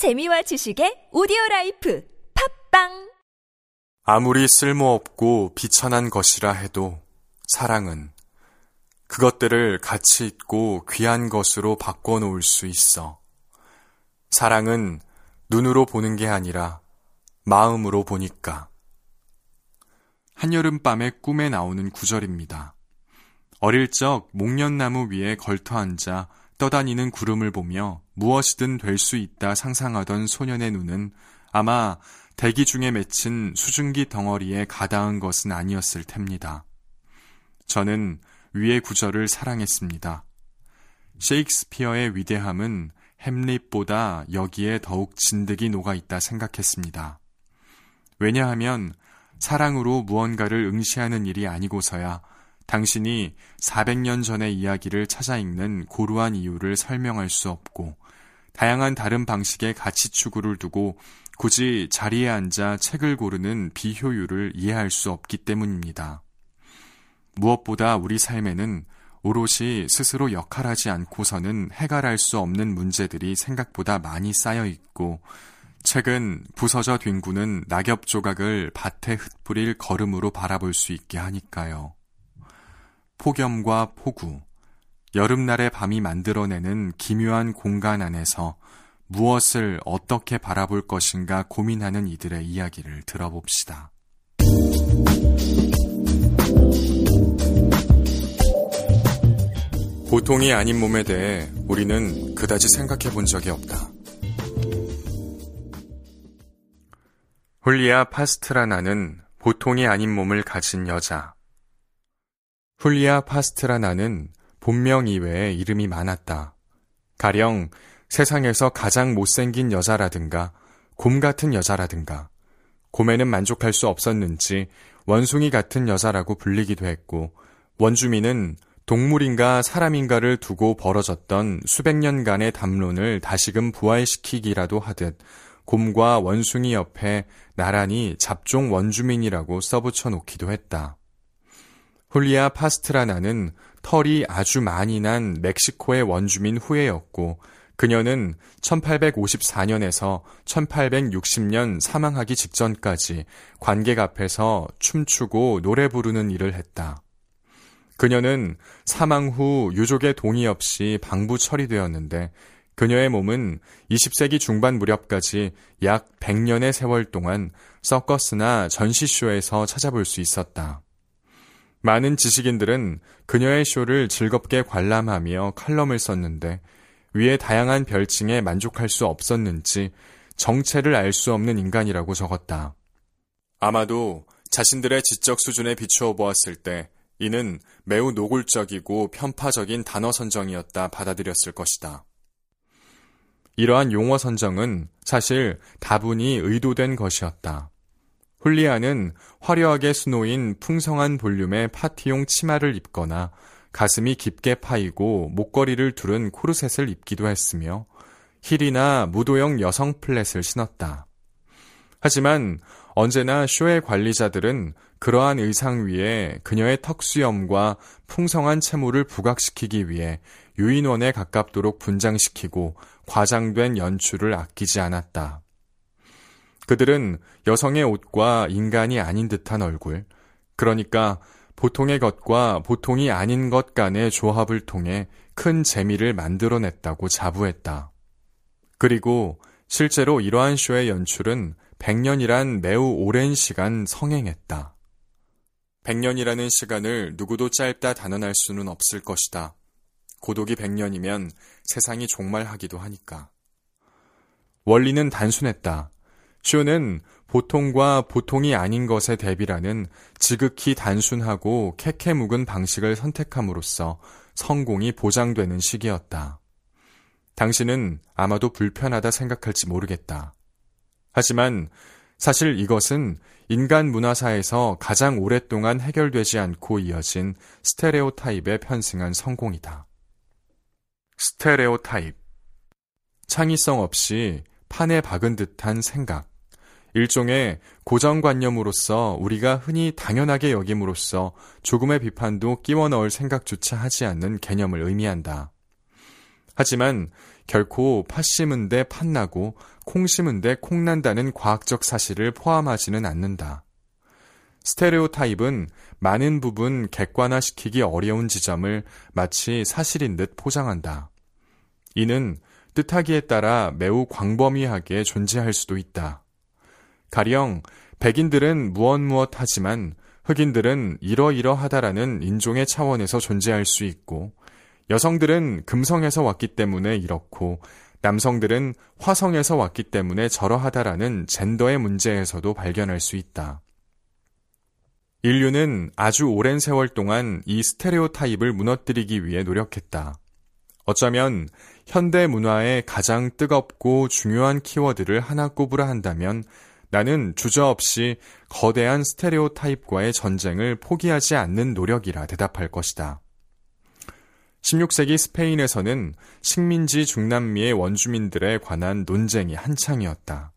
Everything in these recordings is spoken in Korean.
재미와 지식의 오디오 라이프 팟빵 아무리 쓸모없고 비천한 것이라 해도 사랑은 그것들을 가치 있고 귀한 것으로 바꿔 놓을 수 있어. 사랑은 눈으로 보는 게 아니라 마음으로 보니까. 한여름밤의 꿈에 나오는 구절입니다. 어릴 적 목련나무 위에 걸터 앉아 떠다니는 구름을 보며 무엇이든 될 수 있다 상상하던 소년의 눈은 아마 대기 중에 맺힌 수증기 덩어리에 가다한 것은 아니었을 텐니다. 저는 위의 구절을 사랑했습니다. 셰익스피어의 위대함은 햄릿보다 여기에 더욱 진득이 녹아 있다 생각했습니다. 왜냐하면 사랑으로 무언가를 응시하는 일이 아니고서야 당신이 400년 전의 이야기를 찾아 읽는 고루한 이유를 설명할 수 없고 다양한 다른 방식의 가치 추구를 두고 굳이 자리에 앉아 책을 고르는 비효율을 이해할 수 없기 때문입니다. 무엇보다 우리 삶에는 오롯이 스스로 역할하지 않고서는 해결할 수 없는 문제들이 생각보다 많이 쌓여 있고 책은 부서져 뒹구는 낙엽 조각을 밭에 흩뿌릴 걸음으로 바라볼 수 있게 하니까요. 폭염과 폭우, 여름날의 밤이 만들어내는 기묘한 공간 안에서 무엇을 어떻게 바라볼 것인가 고민하는 이들의 이야기를 들어봅시다. 보통이 아닌 몸에 대해 우리는 그다지 생각해 본 적이 없다. 훌리아 파스트라나는 보통이 아닌 몸을 가진 여자. 훌리아 파스트라나는 본명 이외에 이름이 많았다. 가령 세상에서 가장 못생긴 여자라든가 곰 같은 여자라든가 곰에는 만족할 수 없었는지 원숭이 같은 여자라고 불리기도 했고 원주민은 동물인가 사람인가를 두고 벌어졌던 수백 년간의 담론을 다시금 부활시키기라도 하듯 곰과 원숭이 옆에 나란히 잡종 원주민이라고 써붙여 놓기도 했다. 훌리아 파스트라나는 털이 아주 많이 난 멕시코의 원주민 후예였고 그녀는 1854년에서 1860년 사망하기 직전까지 관객 앞에서 춤추고 노래 부르는 일을 했다. 그녀는 사망 후 유족의 동의 없이 방부 처리되었는데 그녀의 몸은 20세기 중반 무렵까지 약 100년의 세월 동안 서커스나 전시쇼에서 찾아볼 수 있었다. 많은 지식인들은 그녀의 쇼를 즐겁게 관람하며 칼럼을 썼는데 위에 다양한 별칭에 만족할 수 없었는지 정체를 알 수 없는 인간이라고 적었다. 아마도 자신들의 지적 수준에 비추어 보았을 때 이는 매우 노골적이고 편파적인 단어 선정이었다 받아들였을 것이다. 이러한 용어 선정은 사실 다분히 의도된 것이었다. 훌리아는 화려하게 수놓인 풍성한 볼륨의 파티용 치마를 입거나 가슴이 깊게 파이고 목걸이를 두른 코르셋을 입기도 했으며 힐이나 무도용 여성 플랫을 신었다. 하지만 언제나 쇼의 관리자들은 그러한 의상 위에 그녀의 턱수염과 풍성한 체모를 부각시키기 위해 유인원에 가깝도록 분장시키고 과장된 연출을 아끼지 않았다. 그들은 여성의 옷과 인간이 아닌 듯한 얼굴, 그러니까 보통의 것과 보통이 아닌 것 간의 조합을 통해 큰 재미를 만들어냈다고 자부했다. 그리고 실제로 이러한 쇼의 연출은 100년이란 매우 오랜 시간 성행했다. 100년이라는 시간을 누구도 짧다 단언할 수는 없을 것이다. 고독이 100년이면 세상이 종말하기도 하니까. 원리는 단순했다. 쇼는 보통과 보통이 아닌 것의 대비라는 지극히 단순하고 캐캐 묵은 방식을 선택함으로써 성공이 보장되는 시기였다. 당신은 아마도 불편하다 생각할지 모르겠다. 하지만 사실 이것은 인간 문화사에서 가장 오랫동안 해결되지 않고 이어진 스테레오 타입에 편승한 성공이다. 스테레오 타입. 창의성 없이 판에 박은 듯한 생각. 일종의 고정관념으로서 우리가 흔히 당연하게 여김으로써 조금의 비판도 끼워 넣을 생각조차 하지 않는 개념을 의미한다. 하지만 결코 팥 심은 데 팥나고 콩 심은데 콩 난다는 과학적 사실을 포함하지는 않는다. 스테레오 타입은 많은 부분 객관화시키기 어려운 지점을 마치 사실인 듯 포장한다. 이는 뜻하기에 따라 매우 광범위하게 존재할 수도 있다. 가령 백인들은 무엇 무엇 하지만 흑인들은 이러이러하다라는 인종의 차원에서 존재할 수 있고 여성들은 금성에서 왔기 때문에 이렇고 남성들은 화성에서 왔기 때문에 저러하다라는 젠더의 문제에서도 발견할 수 있다. 인류는 아주 오랜 세월 동안 이 스테레오 타입을 무너뜨리기 위해 노력했다. 어쩌면 현대 문화의 가장 뜨겁고 중요한 키워드를 하나 꼽으라 한다면 나는 주저없이 거대한 스테레오 타입과의 전쟁을 포기하지 않는 노력이라 대답할 것이다. 16세기 스페인에서는 식민지 중남미의 원주민들에 관한 논쟁이 한창이었다.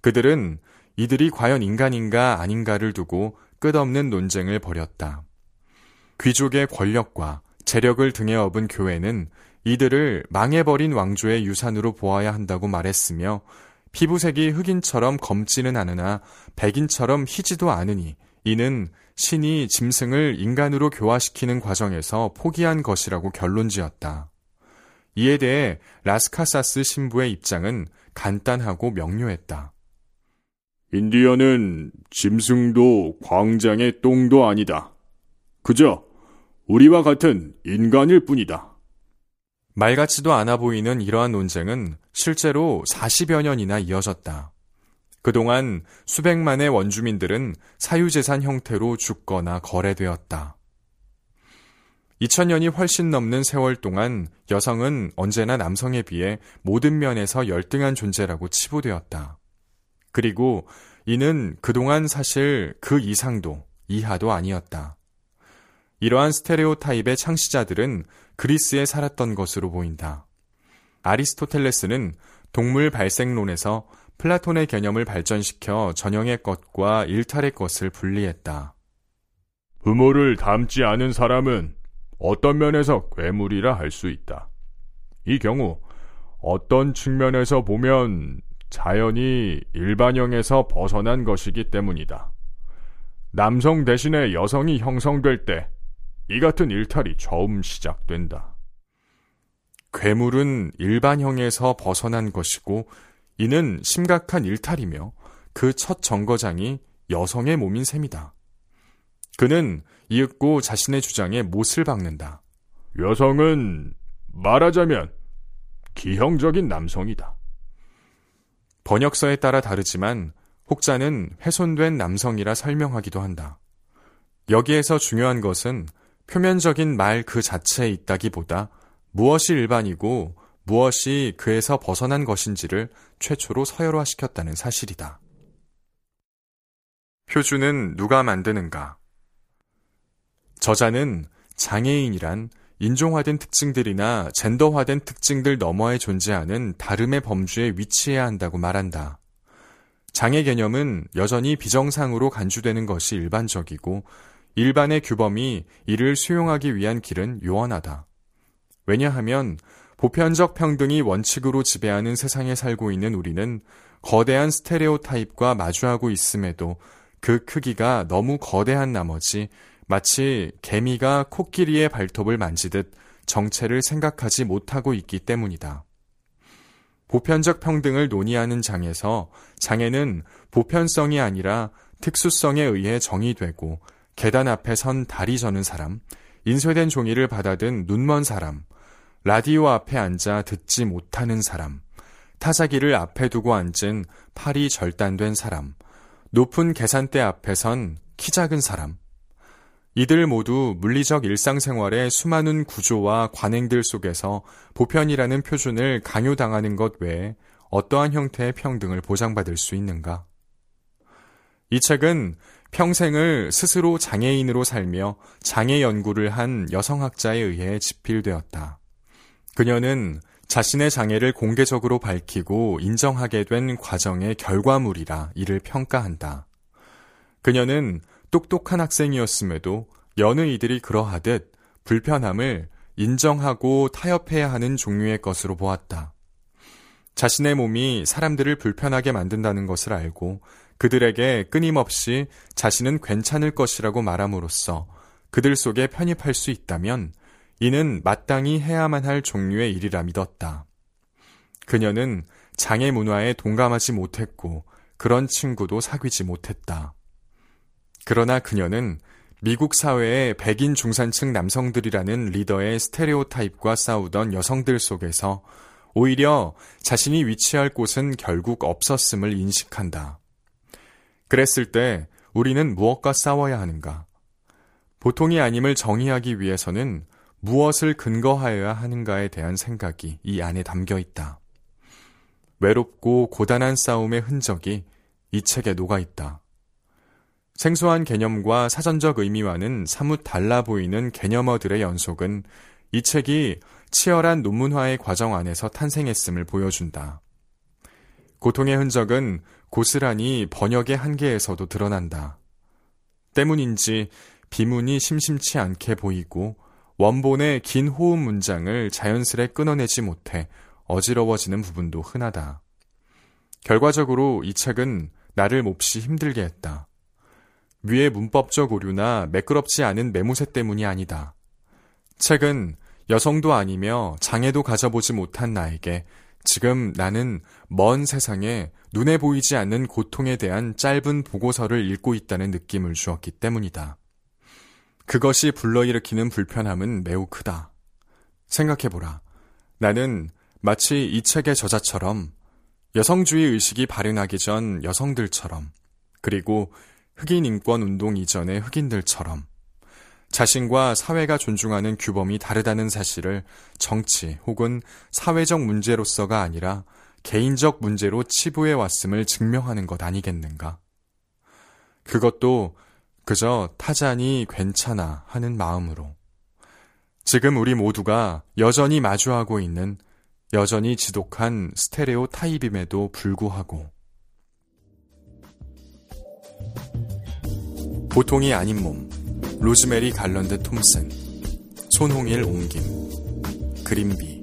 그들은 이들이 과연 인간인가 아닌가를 두고 끝없는 논쟁을 벌였다. 귀족의 권력과 재력을 등에 업은 교회는 이들을 망해버린 왕조의 유산으로 보아야 한다고 말했으며 피부색이 흑인처럼 검지는 않으나 백인처럼 희지도 않으니 이는 신이 짐승을 인간으로 교화시키는 과정에서 포기한 것이라고 결론지었다. 이에 대해 라스카사스 신부의 입장은 간단하고 명료했다. 인디언은 짐승도 광장의 똥도 아니다. 그저 우리와 같은 인간일 뿐이다. 말 같지도 않아 보이는 이러한 논쟁은 실제로 40여 년이나 이어졌다. 그동안 수백만의 원주민들은 사유재산 형태로 죽거나 거래되었다. 2000년이 훨씬 넘는 세월 동안 여성은 언제나 남성에 비해 모든 면에서 열등한 존재라고 치부되었다. 그리고 이는 그동안 사실 그 이상도 이하도 아니었다. 이러한 스테레오 타입의 창시자들은 그리스에 살았던 것으로 보인다. 아리스토텔레스는 동물 발생론에서 플라톤의 개념을 발전시켜 전형의 것과 일탈의 것을 분리했다. 부모를 닮지 않은 사람은 어떤 면에서 괴물이라 할 수 있다. 이 경우 어떤 측면에서 보면 자연이 일반형에서 벗어난 것이기 때문이다. 남성 대신에 여성이 형성될 때 이 같은 일탈이 처음 시작된다. 괴물은 일반형에서 벗어난 것이고 이는 심각한 일탈이며 그 첫 정거장이 여성의 몸인 셈이다. 그는 이윽고 자신의 주장에 못을 박는다. 여성은 말하자면 기형적인 남성이다. 번역서에 따라 다르지만 혹자는 훼손된 남성이라 설명하기도 한다. 여기에서 중요한 것은 표면적인 말 그 자체에 있다기보다 무엇이 일반이고 무엇이 그에서 벗어난 것인지를 최초로 서열화시켰다는 사실이다. 표준은 누가 만드는가? 저자는 장애인이란 인종화된 특징들이나 젠더화된 특징들 너머에 존재하는 다름의 범주에 위치해야 한다고 말한다. 장애 개념은 여전히 비정상으로 간주되는 것이 일반적이고 일반의 규범이 이를 수용하기 위한 길은 요원하다. 왜냐하면 보편적 평등이 원칙으로 지배하는 세상에 살고 있는 우리는 거대한 스테레오 타입과 마주하고 있음에도 그 크기가 너무 거대한 나머지 마치 개미가 코끼리의 발톱을 만지듯 정체를 생각하지 못하고 있기 때문이다. 보편적 평등을 논의하는 장에서 장애는 보편성이 아니라 특수성에 의해 정의되고 계단 앞에 선 다리 저는 사람, 인쇄된 종이를 받아든 눈먼 사람, 라디오 앞에 앉아 듣지 못하는 사람, 타자기를 앞에 두고 앉은 팔이 절단된 사람, 높은 계산대 앞에 선 키 작은 사람, 이들 모두 물리적 일상생활의 수많은 구조와 관행들 속에서 보편이라는 표준을 강요당하는 것 외에 어떠한 형태의 평등을 보장받을 수 있는가? 이 책은 평생을 스스로 장애인으로 살며 장애 연구를 한 여성학자에 의해 집필되었다. 그녀는 자신의 장애를 공개적으로 밝히고 인정하게 된 과정의 결과물이라 이를 평가한다. 그녀는 똑똑한 학생이었음에도 여느 이들이 그러하듯 불편함을 인정하고 타협해야 하는 종류의 것으로 보았다. 자신의 몸이 사람들을 불편하게 만든다는 것을 알고 그들에게 끊임없이 자신은 괜찮을 것이라고 말함으로써 그들 속에 편입할 수 있다면 이는 마땅히 해야만 할 종류의 일이라 믿었다. 그녀는 장애 문화에 동감하지 못했고 그런 친구도 사귀지 못했다. 그러나 그녀는 미국 사회의 백인 중산층 남성들이라는 리더의 스테레오타입과 싸우던 여성들 속에서 오히려 자신이 위치할 곳은 결국 없었음을 인식한다. 그랬을 때 우리는 무엇과 싸워야 하는가? 보통이 아님을 정의하기 위해서는 무엇을 근거하여야 하는가에 대한 생각이 이 안에 담겨 있다. 외롭고 고단한 싸움의 흔적이 이 책에 녹아 있다. 생소한 개념과 사전적 의미와는 사뭇 달라 보이는 개념어들의 연속은 이 책이 치열한 논문화의 과정 안에서 탄생했음을 보여준다. 고통의 흔적은 고스란히 번역의 한계에서도 드러난다. 때문인지 비문이 심심치 않게 보이고 원본의 긴 호흡 문장을 자연스레 끊어내지 못해 어지러워지는 부분도 흔하다. 결과적으로 이 책은 나를 몹시 힘들게 했다. 위의 문법적 오류나 매끄럽지 않은 매무새 때문이 아니다. 책은 여성도 아니며 장애도 가져보지 못한 나에게 지금 나는 먼 세상에 눈에 보이지 않는 고통에 대한 짧은 보고서를 읽고 있다는 느낌을 주었기 때문이다. 그것이 불러일으키는 불편함은 매우 크다. 생각해보라. 나는 마치 이 책의 저자처럼 여성주의 의식이 발현하기 전 여성들처럼 그리고 흑인 인권 운동 이전의 흑인들처럼 자신과 사회가 존중하는 규범이 다르다는 사실을 정치 혹은 사회적 문제로서가 아니라 개인적 문제로 치부해 왔음을 증명하는 것 아니겠는가? 그것도 그저 타잔이 괜찮아 하는 마음으로. 지금 우리 모두가 여전히 마주하고 있는 여전히 지독한 스테레오타입임에도 불구하고 보통이 아닌 몸 로즈메리 갈런드 톰슨 손홍일 옮김 그린비